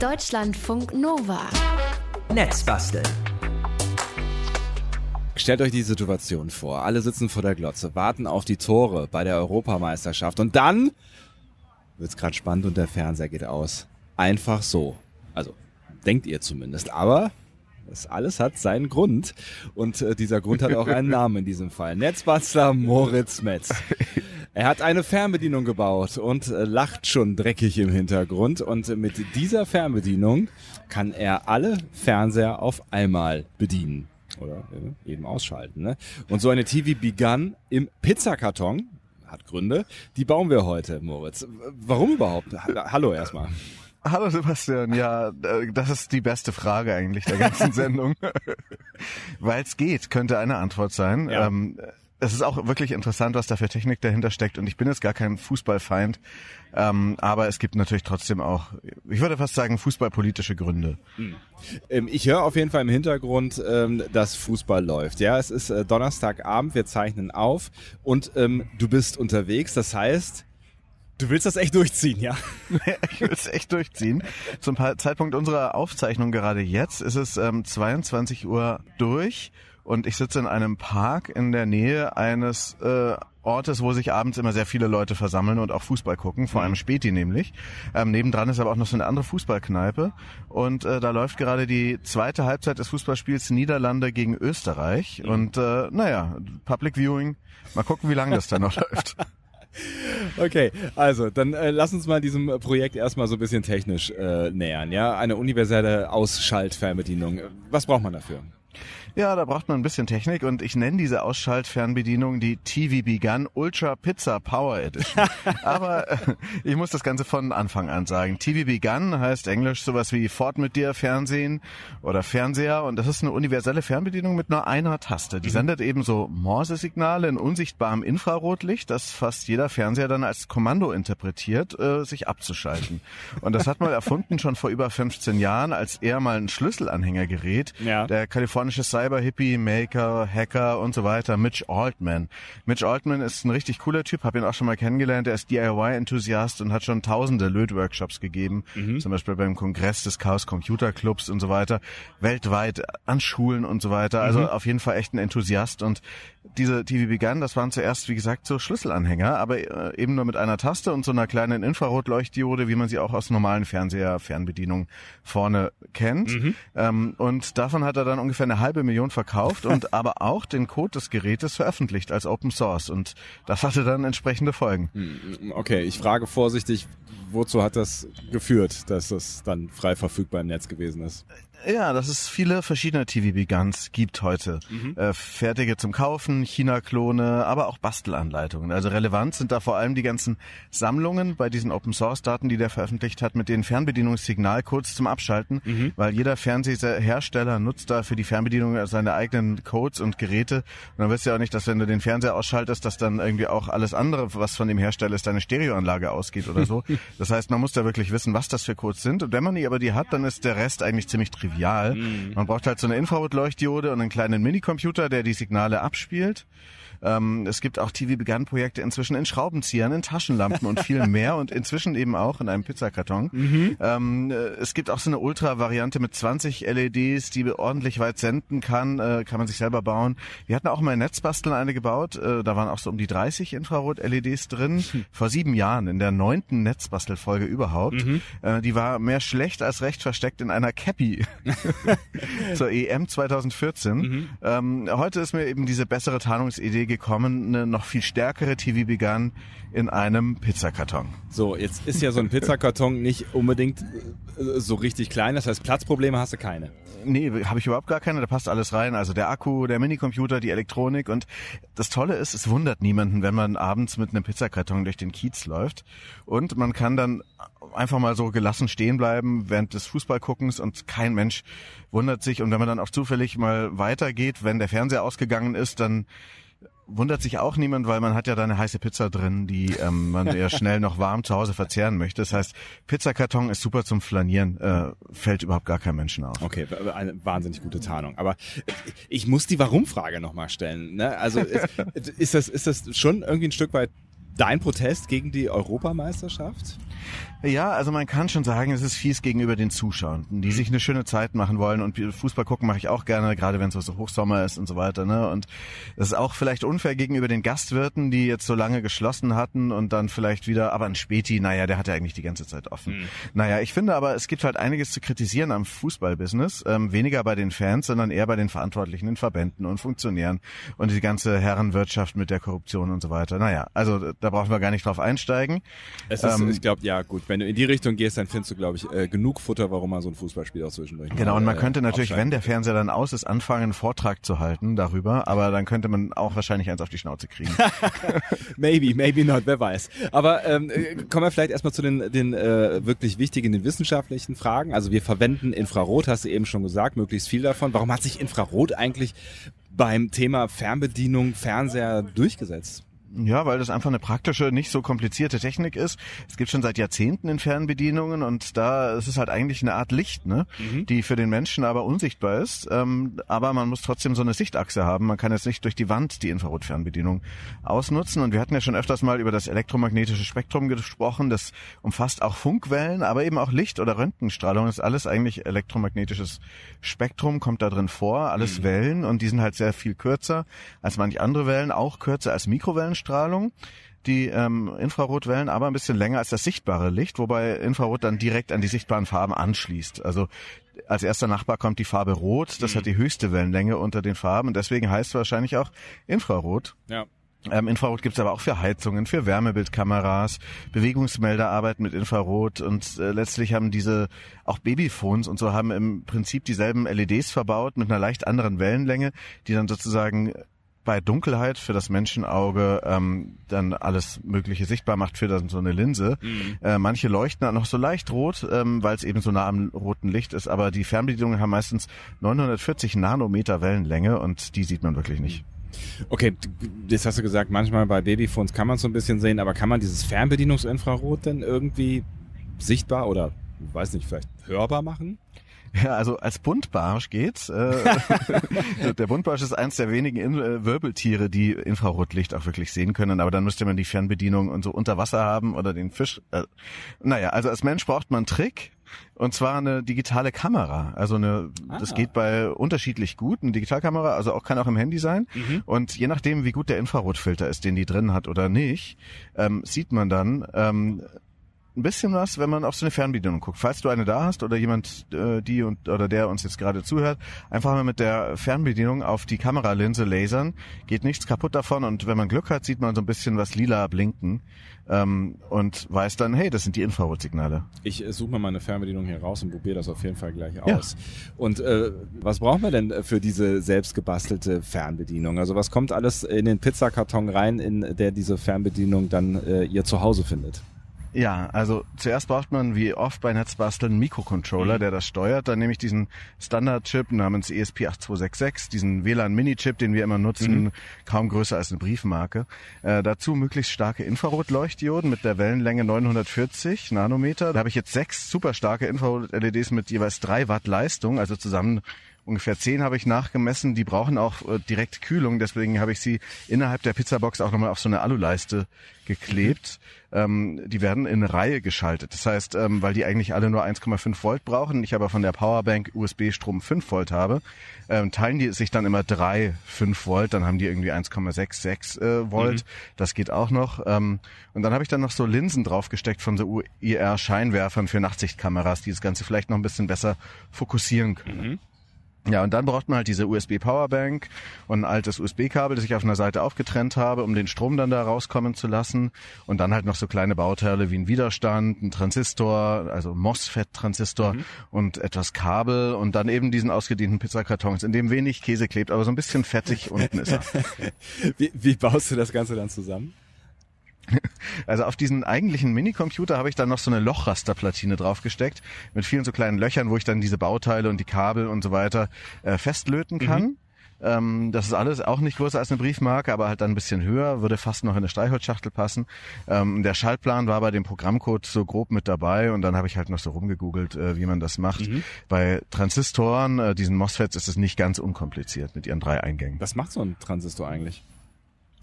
Deutschlandfunk Nova. Netzbasteln. Stellt euch die Situation vor. Alle sitzen vor der Glotze, warten auf die Tore bei der Europameisterschaft und dann wird's gerade spannend und der Fernseher geht aus. Einfach so. Also, denkt ihr zumindest. Aber das alles hat seinen Grund. Und äh, dieser Grund hat auch einen Namen in diesem Fall. Netzbastler Moritz Metz. Er hat eine Fernbedienung gebaut und äh, lacht schon dreckig im Hintergrund. Und mit dieser Fernbedienung kann er alle Fernseher auf einmal bedienen. Oder äh, eben ausschalten. Ne? Und so eine TV begann im Pizzakarton. Hat Gründe. Die bauen wir heute, Moritz. Warum überhaupt? Hallo erstmal. Hallo Sebastian, ja, äh, das ist die beste Frage eigentlich der ganzen Sendung. Weil es geht, könnte eine Antwort sein. Ja. Ähm, es ist auch wirklich interessant, was da für Technik dahinter steckt. Und ich bin jetzt gar kein Fußballfeind, ähm, aber es gibt natürlich trotzdem auch, ich würde fast sagen, fußballpolitische Gründe. Hm. Ähm, ich höre auf jeden Fall im Hintergrund, ähm, dass Fußball läuft. Ja, es ist äh, Donnerstagabend, wir zeichnen auf und ähm, du bist unterwegs. Das heißt, Du willst das echt durchziehen, ja? ich will es echt durchziehen. Zum Zeitpunkt unserer Aufzeichnung gerade jetzt ist es ähm, 22 Uhr durch und ich sitze in einem Park in der Nähe eines äh, Ortes, wo sich abends immer sehr viele Leute versammeln und auch Fußball gucken, vor allem mhm. Späti nämlich. Ähm, nebendran ist aber auch noch so eine andere Fußballkneipe und äh, da läuft gerade die zweite Halbzeit des Fußballspiels Niederlande gegen Österreich mhm. und äh, naja, Public Viewing. Mal gucken, wie lange das da noch läuft. Okay, also dann äh, lass uns mal diesem Projekt erstmal so ein bisschen technisch äh, nähern. Ja, eine universelle Ausschaltfernbedienung. Was braucht man dafür? Ja, da braucht man ein bisschen Technik und ich nenne diese Ausschaltfernbedienung die TVB Gun Ultra Pizza Power Edition. Aber äh, ich muss das Ganze von Anfang an sagen. TVB Gun heißt englisch sowas wie Fort mit dir Fernsehen oder Fernseher und das ist eine universelle Fernbedienung mit nur einer Taste. Die mhm. sendet eben so Morse-Signale in unsichtbarem Infrarotlicht, das fast jeder Fernseher dann als Kommando interpretiert, äh, sich abzuschalten. Und das hat man erfunden schon vor über 15 Jahren, als er mal ein Schlüsselanhängergerät, ja. der kalifornische Cyber Cyber-Hippie, Maker, Hacker und so weiter, Mitch Altman. Mitch Altman ist ein richtig cooler Typ, habe ihn auch schon mal kennengelernt. Er ist DIY-Enthusiast und hat schon tausende Lötworkshops gegeben, mhm. zum Beispiel beim Kongress des Chaos Computer Clubs und so weiter, weltweit an Schulen und so weiter. Also mhm. auf jeden Fall echt ein Enthusiast und diese TV Began, das waren zuerst, wie gesagt, so Schlüsselanhänger, aber äh, eben nur mit einer Taste und so einer kleinen Infrarotleuchtdiode, wie man sie auch aus normalen Fernseher, Fernbedienungen vorne kennt. Mhm. Ähm, und davon hat er dann ungefähr eine halbe Million verkauft und aber auch den Code des Gerätes veröffentlicht als Open Source. Und das hatte dann entsprechende Folgen. Hm, okay, ich frage vorsichtig, wozu hat das geführt, dass das dann frei verfügbar im Netz gewesen ist? Ja, dass es viele verschiedene TVB-Guns gibt heute. Mhm. Äh, fertige zum Kaufen, China-Klone, aber auch Bastelanleitungen. Also relevant sind da vor allem die ganzen Sammlungen bei diesen Open-Source-Daten, die der veröffentlicht hat, mit den Fernbedienungssignalcodes zum Abschalten, mhm. weil jeder Fernsehhersteller nutzt da für die Fernbedienung seine eigenen Codes und Geräte. Und dann wirst du ja auch nicht, dass wenn du den Fernseher ausschaltest, dass dann irgendwie auch alles andere, was von dem Hersteller ist, deine Stereoanlage ausgeht oder so. das heißt, man muss da wirklich wissen, was das für Codes sind. Und wenn man die aber die hat, dann ist der Rest eigentlich ziemlich trivial trivial. Mhm. Man braucht halt so eine Infrarotleuchtdiode und einen kleinen Minicomputer, der die Signale abspielt. Ähm, es gibt auch TV-Begann-Projekte inzwischen in Schraubenziehern, in Taschenlampen und viel mehr und inzwischen eben auch in einem Pizzakarton. Mhm. Ähm, äh, es gibt auch so eine Ultra-Variante mit 20 LEDs, die ordentlich weit senden kann, äh, kann man sich selber bauen. Wir hatten auch mal in Netzbasteln eine gebaut, äh, da waren auch so um die 30 Infrarot-LEDs drin, mhm. vor sieben Jahren, in der neunten Netzbastelfolge überhaupt. Mhm. Äh, die war mehr schlecht als recht versteckt in einer Cappy zur EM 2014. Mhm. Ähm, heute ist mir eben diese bessere Tarnungsidee gekommen, eine noch viel stärkere TV begann in einem Pizzakarton. So, jetzt ist ja so ein Pizzakarton nicht unbedingt äh, so richtig klein, das heißt Platzprobleme hast du keine. Nee, habe ich überhaupt gar keine, da passt alles rein. Also der Akku, der Minicomputer, die Elektronik und das Tolle ist, es wundert niemanden, wenn man abends mit einem Pizzakarton durch den Kiez läuft und man kann dann einfach mal so gelassen stehen bleiben während des Fußballguckens und kein Mensch wundert sich und wenn man dann auch zufällig mal weitergeht, wenn der Fernseher ausgegangen ist, dann wundert sich auch niemand, weil man hat ja da eine heiße Pizza drin, die ähm, man ja schnell noch warm zu Hause verzehren möchte. Das heißt, Pizzakarton ist super zum Flanieren, äh, fällt überhaupt gar kein Menschen auf. Okay, eine wahnsinnig gute Tarnung. Aber ich muss die Warum-Frage nochmal stellen. Ne? Also ist, ist, das, ist das schon irgendwie ein Stück weit dein Protest gegen die Europameisterschaft? Ja, also man kann schon sagen, es ist fies gegenüber den Zuschauern, die sich eine schöne Zeit machen wollen und Fußball gucken mache ich auch gerne, gerade wenn es so Hochsommer ist und so weiter. Ne? Und es ist auch vielleicht unfair gegenüber den Gastwirten, die jetzt so lange geschlossen hatten und dann vielleicht wieder, aber ein Späti, naja, der hat ja eigentlich die ganze Zeit offen. Mhm. Naja, ich finde aber, es gibt halt einiges zu kritisieren am Fußballbusiness, ähm, weniger bei den Fans, sondern eher bei den Verantwortlichen in Verbänden und Funktionären und die ganze Herrenwirtschaft mit der Korruption und so weiter. Naja, also da brauchen wir gar nicht drauf einsteigen. Es ist, ähm, ich glaube, ja gut, wenn du in die Richtung gehst, dann findest du, glaube ich, äh, genug Futter, warum man so ein Fußballspiel auch zwischendurch Genau, und man äh, könnte natürlich, wenn der Fernseher dann aus ist, anfangen, einen Vortrag zu halten darüber, aber dann könnte man auch wahrscheinlich eins auf die Schnauze kriegen. maybe, maybe not, wer weiß. Aber ähm, äh, kommen wir vielleicht erstmal zu den, den äh, wirklich wichtigen, den wissenschaftlichen Fragen. Also wir verwenden Infrarot, hast du eben schon gesagt, möglichst viel davon. Warum hat sich Infrarot eigentlich beim Thema Fernbedienung, Fernseher durchgesetzt? Ja, weil das einfach eine praktische, nicht so komplizierte Technik ist. Es gibt schon seit Jahrzehnten in Fernbedienungen und da ist es halt eigentlich eine Art Licht, ne? Mhm. die für den Menschen aber unsichtbar ist. Ähm, aber man muss trotzdem so eine Sichtachse haben. Man kann jetzt nicht durch die Wand die Infrarotfernbedienung ausnutzen. Und wir hatten ja schon öfters mal über das elektromagnetische Spektrum gesprochen. Das umfasst auch Funkwellen, aber eben auch Licht- oder Röntgenstrahlung. Das ist alles eigentlich elektromagnetisches Spektrum, kommt da drin vor. Alles mhm. Wellen und die sind halt sehr viel kürzer als manche andere Wellen, auch kürzer als Mikrowellen. Strahlung die ähm, Infrarotwellen aber ein bisschen länger als das sichtbare Licht, wobei Infrarot dann direkt an die sichtbaren Farben anschließt. Also als erster Nachbar kommt die Farbe Rot, das mhm. hat die höchste Wellenlänge unter den Farben und deswegen heißt es wahrscheinlich auch Infrarot. Ja. Ähm, Infrarot gibt's aber auch für Heizungen, für Wärmebildkameras, Bewegungsmelder arbeiten mit Infrarot und äh, letztlich haben diese auch Babyphones und so haben im Prinzip dieselben LEDs verbaut mit einer leicht anderen Wellenlänge, die dann sozusagen bei Dunkelheit für das Menschenauge ähm, dann alles Mögliche sichtbar macht für dann so eine Linse. Mhm. Äh, manche leuchten dann noch so leicht rot, ähm, weil es eben so nah am roten Licht ist. Aber die Fernbedienungen haben meistens 940 Nanometer Wellenlänge und die sieht man wirklich nicht. Okay, jetzt hast du gesagt, manchmal bei Babyphones kann man es so ein bisschen sehen, aber kann man dieses Fernbedienungsinfrarot denn irgendwie sichtbar oder, weiß nicht, vielleicht hörbar machen? Ja, also als Buntbarsch geht's. Äh, der Buntbarsch ist eins der wenigen äh, Wirbeltiere, die Infrarotlicht auch wirklich sehen können, aber dann müsste man die Fernbedienung und so unter Wasser haben oder den Fisch. Äh, naja, also als Mensch braucht man einen Trick. Und zwar eine digitale Kamera. Also eine, ah. das geht bei unterschiedlich gut. Eine Digitalkamera, also auch kann auch im Handy sein. Mhm. Und je nachdem, wie gut der Infrarotfilter ist, den die drin hat oder nicht, ähm, sieht man dann, ähm, ein bisschen was, wenn man auf so eine Fernbedienung guckt. Falls du eine da hast oder jemand, äh, die und oder der uns jetzt gerade zuhört, einfach mal mit der Fernbedienung auf die Kameralinse lasern, geht nichts kaputt davon und wenn man Glück hat, sieht man so ein bisschen was lila blinken ähm, und weiß dann, hey, das sind die Infrarotsignale. Ich äh, suche mal meine Fernbedienung hier raus und probiere das auf jeden Fall gleich aus. Ja. Und äh, was brauchen wir denn für diese selbstgebastelte Fernbedienung? Also was kommt alles in den Pizzakarton rein, in der diese Fernbedienung dann äh, ihr Zuhause findet? Ja, also zuerst braucht man wie oft bei Netzbasteln einen Mikrocontroller, mhm. der das steuert. Dann nehme ich diesen Standard-Chip namens ESP8266, diesen WLAN-Mini-Chip, den wir immer nutzen, mhm. kaum größer als eine Briefmarke. Äh, dazu möglichst starke Infrarotleuchtdioden mit der Wellenlänge 940 Nanometer. Da habe ich jetzt sechs super starke Infrarot-LEDs mit jeweils drei Watt Leistung, also zusammen ungefähr zehn habe ich nachgemessen. Die brauchen auch äh, direkt Kühlung, deswegen habe ich sie innerhalb der Pizzabox auch nochmal auf so eine Aluleiste geklebt. Ähm, die werden in Reihe geschaltet. Das heißt, ähm, weil die eigentlich alle nur 1,5 Volt brauchen, ich aber von der Powerbank USB-Strom 5 Volt habe, ähm, teilen die sich dann immer drei 5 Volt, dann haben die irgendwie 1,66 äh, Volt. Mhm. Das geht auch noch. Ähm, und dann habe ich dann noch so Linsen draufgesteckt von so UIR-Scheinwerfern für Nachtsichtkameras, die das Ganze vielleicht noch ein bisschen besser fokussieren können. Mhm. Ja, und dann braucht man halt diese USB Powerbank und ein altes USB-Kabel, das ich auf einer Seite aufgetrennt habe, um den Strom dann da rauskommen zu lassen. Und dann halt noch so kleine Bauteile wie ein Widerstand, ein Transistor, also MOSFET-Transistor mhm. und etwas Kabel und dann eben diesen ausgedienten Pizzakartons, in dem wenig Käse klebt, aber so ein bisschen fettig unten ist er. wie, wie baust du das Ganze dann zusammen? Also auf diesen eigentlichen Minicomputer habe ich dann noch so eine Lochrasterplatine draufgesteckt mit vielen so kleinen Löchern, wo ich dann diese Bauteile und die Kabel und so weiter äh, festlöten kann. Mhm. Ähm, das ist alles auch nicht größer als eine Briefmarke, aber halt dann ein bisschen höher, würde fast noch in eine Streichholzschachtel passen. Ähm, der Schaltplan war bei dem Programmcode so grob mit dabei und dann habe ich halt noch so rumgegoogelt, äh, wie man das macht. Mhm. Bei Transistoren, äh, diesen MOSFETs, ist es nicht ganz unkompliziert mit ihren drei Eingängen. Was macht so ein Transistor eigentlich?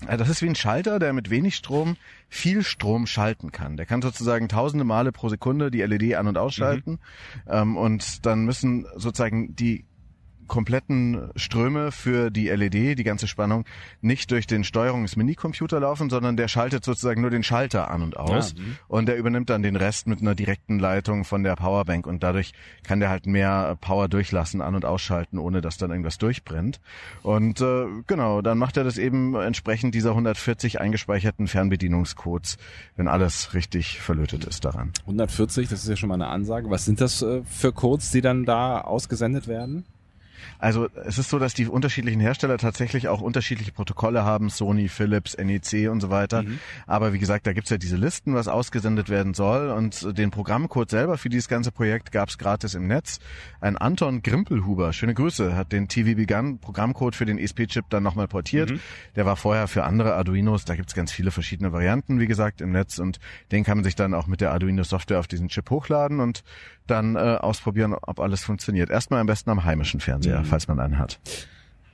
Ja, Das ist wie ein Schalter, der mit wenig Strom viel Strom schalten kann. Der kann sozusagen tausende Male pro Sekunde die LED an- und ausschalten. Ähm, und dann müssen sozusagen die kompletten Ströme für die LED, die ganze Spannung, nicht durch den Steuerungs-Mini-Computer laufen, sondern der schaltet sozusagen nur den Schalter an und aus. und der übernimmt dann den Rest mit einer direkten Leitung von der Powerbank und dadurch kann der halt mehr Power durchlassen, an- und ausschalten, ohne dass dann irgendwas durchbrennt. Und äh, genau, dann macht er das eben entsprechend dieser 140 eingespeicherten Fernbedienungscodes, wenn alles richtig verlötet ist daran. 140, das ist ja schon mal eine Ansage. Was sind das äh, für Codes, die dann da ausgesendet werden? Also es ist so, dass die unterschiedlichen Hersteller tatsächlich auch unterschiedliche Protokolle haben, Sony, Philips, NEC und so weiter. Aber wie gesagt, da gibt's ja diese Listen, was ausgesendet werden soll. Und den Programmcode selber für dieses ganze Projekt gab's gratis im Netz. Ein Anton Grimpelhuber, schöne Grüße, hat den TV Begun Programmcode für den ESP-Chip dann nochmal portiert. Der war vorher für andere Arduinos. Da gibt's ganz viele verschiedene Varianten, wie gesagt, im Netz. Und den kann man sich dann auch mit der Arduino-Software auf diesen Chip hochladen und dann äh, ausprobieren, ob alles funktioniert. Erstmal am besten am heimischen Fernseher, falls man einen hat.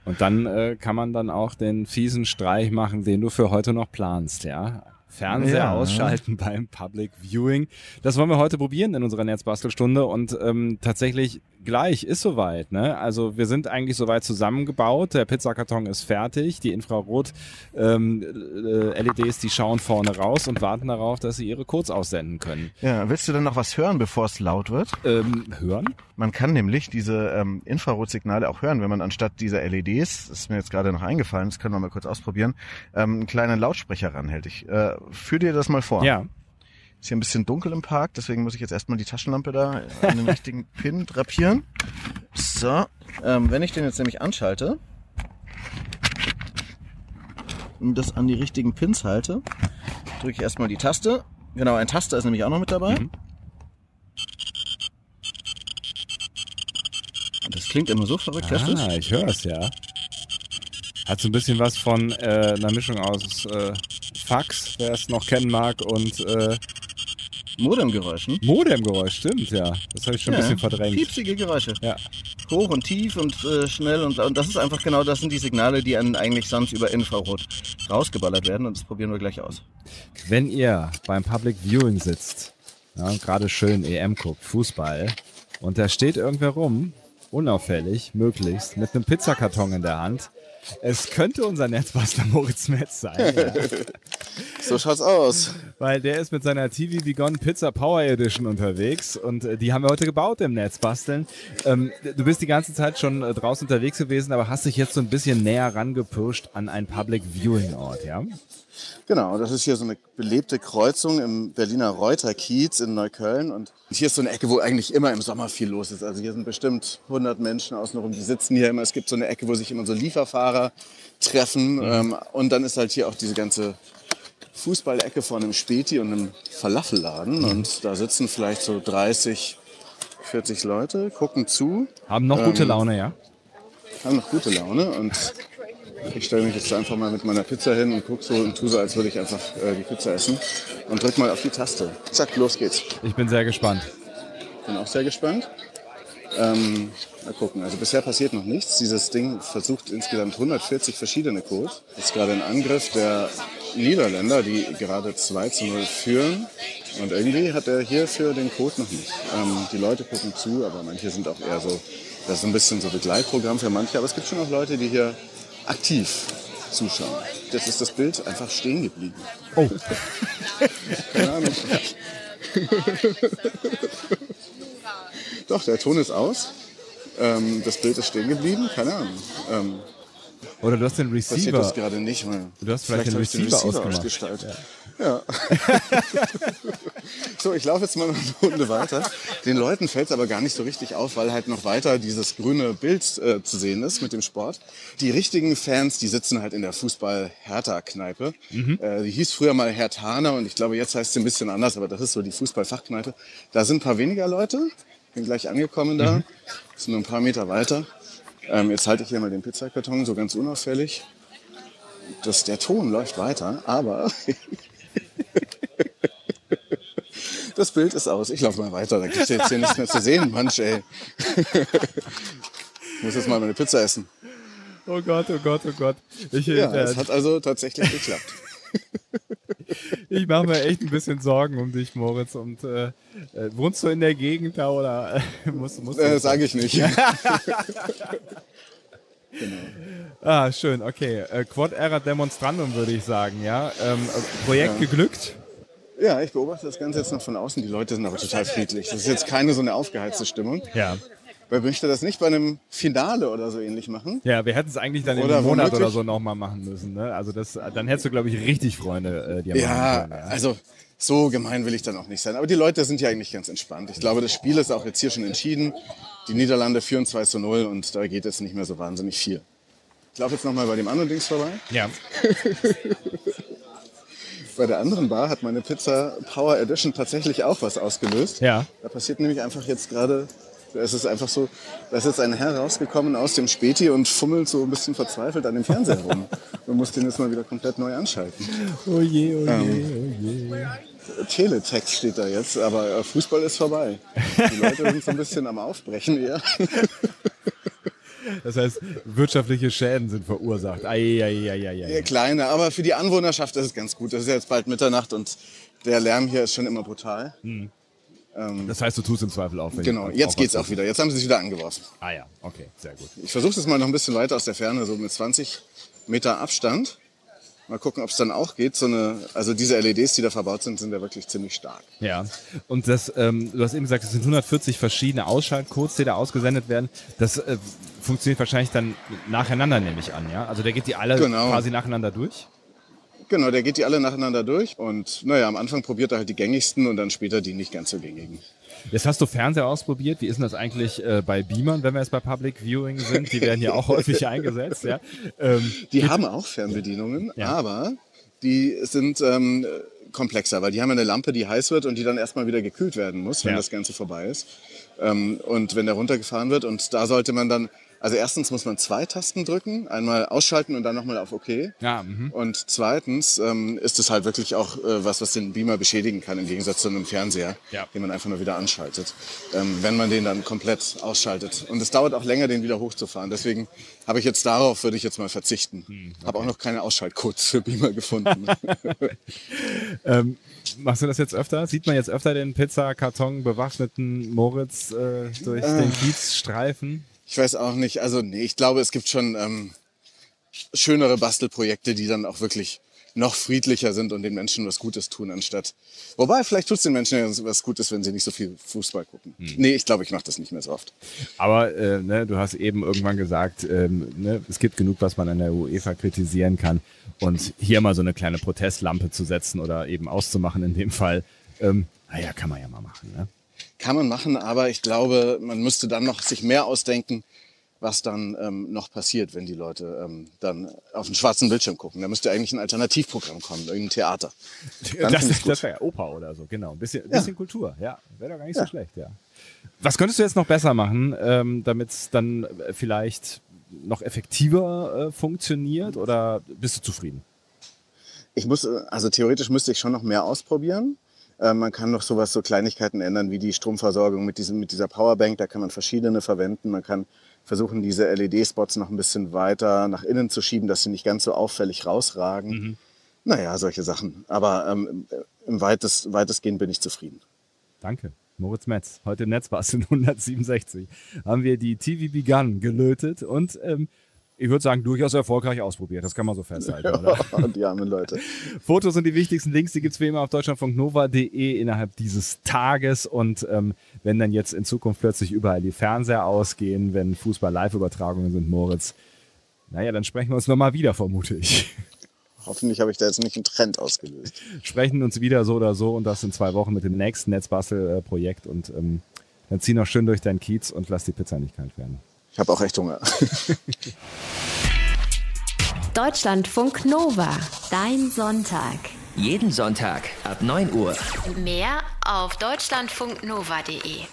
Und dann äh, kann man dann auch den fiesen Streich machen, den du für heute noch planst, ja? Fernseher Ja. ausschalten beim Public Viewing. Das wollen wir heute probieren in unserer Netzbastelstunde und ähm, tatsächlich gleich ist soweit. Ne? Also wir sind eigentlich soweit zusammengebaut. Der Pizzakarton ist fertig. Die Infrarot ähm, äh, LEDs, die schauen vorne raus und warten darauf, dass sie ihre Codes aussenden können. Ja, willst du denn noch was hören, bevor es laut wird? Ähm, hören? Man kann nämlich diese ähm, Infrarotsignale auch hören, wenn man anstatt dieser LEDs, das ist mir jetzt gerade noch eingefallen, das können wir mal kurz ausprobieren, ähm, einen kleinen Lautsprecher ranhält. Ich äh, führ dir das mal vor. Ja. Ist hier ein bisschen dunkel im Park, deswegen muss ich jetzt erstmal die Taschenlampe da an den richtigen Pin drapieren. So, ähm, wenn ich den jetzt nämlich anschalte und das an die richtigen Pins halte, drücke ich erstmal die Taste. Genau, ein Taster ist nämlich auch noch mit dabei. Und das klingt immer so verrückt, hörst du's? Ah, ich höre es ja. Hat so ein bisschen was von äh, einer Mischung aus äh, Fax, wer es noch kennen mag, und äh, Modemgeräuschen. Modemgeräusch, stimmt, ja. Das habe ich schon ein bisschen verdrängt. Piepsige Geräusche. Ja. Hoch und tief und äh, schnell und, und das ist einfach genau, das sind die Signale, die an eigentlich sonst über Infrarot rausgeballert werden und das probieren wir gleich aus. Wenn ihr beim Public Viewing sitzt, ja, gerade schön EM guckt, Fußball, und da steht irgendwer rum, unauffällig, möglichst, mit einem Pizzakarton in der Hand, es könnte unser Netzbastler Moritz Metz sein. Ja. So schaut's aus. Weil der ist mit seiner TV Begon Pizza Power Edition unterwegs und äh, die haben wir heute gebaut im Netz basteln. Ähm, du bist die ganze Zeit schon äh, draußen unterwegs gewesen, aber hast dich jetzt so ein bisschen näher rangepirscht an einen Public Viewing Ort, ja? Genau, das ist hier so eine belebte Kreuzung im Berliner Reuter Kiez in Neukölln. Und hier ist so eine Ecke, wo eigentlich immer im Sommer viel los ist. Also hier sind bestimmt 100 Menschen außenrum, die sitzen hier immer. Es gibt so eine Ecke, wo sich immer so Lieferfahrer treffen. Ähm, und dann ist halt hier auch diese ganze Fußballecke von einem Späti und einem Falafelladen. Und da sitzen vielleicht so 30, 40 Leute, gucken zu, Haben noch gute Ähm, Laune, ja? haben noch gute Laune und ich stelle mich jetzt einfach mal mit meiner Pizza hin und gucke so und tue so, als würde ich einfach äh, die Pizza essen und drück mal auf die Taste. Zack, los geht's. Ich bin sehr gespannt. Bin auch sehr gespannt. Ähm, mal gucken. Also bisher passiert noch nichts. Dieses Ding versucht insgesamt 140 verschiedene Codes. Ist gerade ein Angriff der Niederländer, die gerade 2 zu 0 führen. Und irgendwie hat er hierfür den Code noch nicht. Ähm, die Leute gucken zu, aber manche sind auch eher so, das ist ein bisschen so Begleitprogramm für manche. Aber es gibt schon auch Leute, die hier aktiv zuschauen. Jetzt ist das Bild einfach stehen geblieben. Oh. Keine Ahnung. Doch, der Ton ist aus. Ähm, das Bild ist stehen geblieben. Keine Ahnung. Ähm, Oder du hast den passiert das Receiver. gerade nicht. Weil Du hast vielleicht den habe ich Receiver ausgemacht. ausgestaltet. Ja. so, ich laufe jetzt mal eine Runde weiter. Den Leuten fällt es aber gar nicht so richtig auf, weil halt noch weiter dieses grüne Bild äh, zu sehen ist mit dem Sport. Die richtigen Fans, die sitzen halt in der Fußball-Hertha-Kneipe. Äh, die hieß früher mal Hertaner und ich glaube, jetzt heißt sie ein bisschen anders, aber das ist so die Fußball-Fachkneipe. Da sind ein paar weniger Leute. Bin gleich angekommen da. Sind nur ein paar Meter weiter. Ähm, jetzt halte ich hier mal den Pizzakarton so ganz unauffällig. Das, der Ton läuft weiter, aber das Bild ist aus. Ich laufe mal weiter, da gibt es jetzt hier nichts mehr zu sehen. Manch, ey. Ich muss jetzt mal meine Pizza essen. Oh Gott, oh Gott, oh Gott. Ich, ja, äh, es hat also tatsächlich geklappt. Ich mache mir echt ein bisschen Sorgen um dich, Moritz. Und äh, äh wohnst du in der Gegend da oder äh, musst, musst äh, Sage ich nicht. Genau. Ah, schön, okay. Äh, Quad Era Demonstrandum würde ich sagen, ja. Ähm, Projekt ja. geglückt? Ja, ich beobachte das Ganze jetzt noch von außen. Die Leute sind aber total friedlich. Das ist jetzt keine so eine aufgeheizte Stimmung. Ja. Wer möchte das nicht bei einem Finale oder so ähnlich machen? Ja, wir hätten es eigentlich dann oder in einem Monat oder so nochmal machen müssen. Ne? Also das, dann hättest du, glaube ich, richtig Freunde, äh, die ja, können, ja, also so gemein will ich dann auch nicht sein. Aber die Leute sind ja eigentlich ganz entspannt. Ich glaube, das Spiel ist auch jetzt hier schon entschieden. Die Niederlande führen 2 zu 0 und da geht jetzt nicht mehr so wahnsinnig viel. Ich laufe jetzt nochmal bei dem anderen Dings vorbei. Ja. bei der anderen Bar hat meine Pizza Power Edition tatsächlich auch was ausgelöst. Ja. Da passiert nämlich einfach jetzt gerade, es ist einfach so, da ist jetzt ein Herr rausgekommen aus dem Späti und fummelt so ein bisschen verzweifelt an dem Fernseher rum. Man muss den jetzt mal wieder komplett neu anschalten. Oh je, oh je, ähm, oh je. Teletext steht da jetzt, aber äh, Fußball ist vorbei. Die Leute sind so ein bisschen am Aufbrechen eher. Das heißt, wirtschaftliche Schäden sind verursacht. Ei, ei, ei, ei, ei. Kleine, aber für die Anwohnerschaft ist es ganz gut. Das ist jetzt bald Mitternacht und der Lärm hier ist schon immer brutal. Hm. Ähm, das heißt, du tust im Zweifel auf. Genau, jetzt geht's auch wieder. Jetzt haben sie sich wieder angeworfen. Ah ja, okay, sehr gut. Ich versuche es mal noch ein bisschen weiter aus der Ferne, so mit 20 Meter Abstand. Mal gucken, ob es dann auch geht. So eine, also diese LEDs, die da verbaut sind, sind ja wirklich ziemlich stark. Ja. Und das, ähm, du hast eben gesagt, es sind 140 verschiedene Ausschaltcodes, die da ausgesendet werden. Das äh, funktioniert wahrscheinlich dann nacheinander, nehme ich an, ja? Also der geht die alle genau. quasi nacheinander durch? Genau, der geht die alle nacheinander durch und naja, am Anfang probiert er halt die gängigsten und dann später die nicht ganz so gängigen. Jetzt hast du Fernseher ausprobiert. Wie ist denn das eigentlich äh, bei Beamern, wenn wir jetzt bei Public Viewing sind? Die werden ja auch häufig eingesetzt. Ja? Ähm, die haben auch Fernbedienungen, ja. aber die sind ähm, komplexer, weil die haben eine Lampe, die heiß wird und die dann erstmal wieder gekühlt werden muss, wenn ja. das Ganze vorbei ist. Ähm, und wenn der runtergefahren wird und da sollte man dann also erstens muss man zwei Tasten drücken, einmal ausschalten und dann nochmal auf OK. Ja, mhm. und zweitens ähm, ist es halt wirklich auch äh, was, was den Beamer beschädigen kann, im Gegensatz zu einem Fernseher, ja. den man einfach nur wieder anschaltet, ähm, wenn man den dann komplett ausschaltet. Und es dauert auch länger, den wieder hochzufahren. Deswegen habe ich jetzt darauf, würde ich jetzt mal verzichten. Hm, okay. Habe auch noch keine Ausschaltcodes für Beamer gefunden. ähm, machst du das jetzt öfter? Sieht man jetzt öfter den Pizzakarton bewaffneten Moritz äh, durch äh. den Kiez streifen? Ich weiß auch nicht. Also nee, ich glaube, es gibt schon ähm, schönere Bastelprojekte, die dann auch wirklich noch friedlicher sind und den Menschen was Gutes tun, anstatt. Wobei, vielleicht tut es den Menschen ja was Gutes, wenn sie nicht so viel Fußball gucken. Hm. Nee, ich glaube, ich mache das nicht mehr so oft. Aber äh, ne, du hast eben irgendwann gesagt, ähm, ne, es gibt genug, was man an der UEFA kritisieren kann. Und hier mal so eine kleine Protestlampe zu setzen oder eben auszumachen in dem Fall, ähm, naja, kann man ja mal machen. Ne? Kann man machen, aber ich glaube, man müsste dann noch sich mehr ausdenken, was dann ähm, noch passiert, wenn die Leute ähm, dann auf den schwarzen Bildschirm gucken. Da müsste eigentlich ein Alternativprogramm kommen, irgendein Theater. Dann das, das wäre ja Oper oder so, genau. Ein bisschen, ja. bisschen Kultur, ja. Wäre doch gar nicht ja. so schlecht, ja. Was könntest du jetzt noch besser machen, ähm, damit es dann vielleicht noch effektiver äh, funktioniert oder bist du zufrieden? Ich muss, also theoretisch müsste ich schon noch mehr ausprobieren. Äh, man kann noch sowas, so Kleinigkeiten ändern, wie die Stromversorgung mit, diesem, mit dieser Powerbank. Da kann man verschiedene verwenden. Man kann versuchen, diese LED-Spots noch ein bisschen weiter nach innen zu schieben, dass sie nicht ganz so auffällig rausragen. Mhm. Naja, solche Sachen. Aber ähm, im weitest, weitestgehend bin ich zufrieden. Danke. Moritz Metz, heute im Netzbasteln 167, haben wir die TV Begun gelötet und ähm, ich würde sagen, durchaus erfolgreich ausprobiert. Das kann man so festhalten. Ja, die armen Leute. Fotos und die wichtigsten Links, die gibt's wie immer auf deutschlandfunknova.de innerhalb dieses Tages. Und ähm, wenn dann jetzt in Zukunft plötzlich überall die Fernseher ausgehen, wenn Fußball-Live-Übertragungen sind, Moritz, naja, dann sprechen wir uns nochmal wieder, vermute ich. Hoffentlich habe ich da jetzt nicht einen Trend ausgelöst. Sprechen uns wieder so oder so und das in zwei Wochen mit dem nächsten Netzbastel-Projekt und ähm, dann zieh noch schön durch deinen Kiez und lass die Pizza nicht kalt werden. Ich habe auch echt Hunger. Deutschlandfunk Nova. Dein Sonntag. Jeden Sonntag ab 9 Uhr. Mehr auf deutschlandfunknova.de.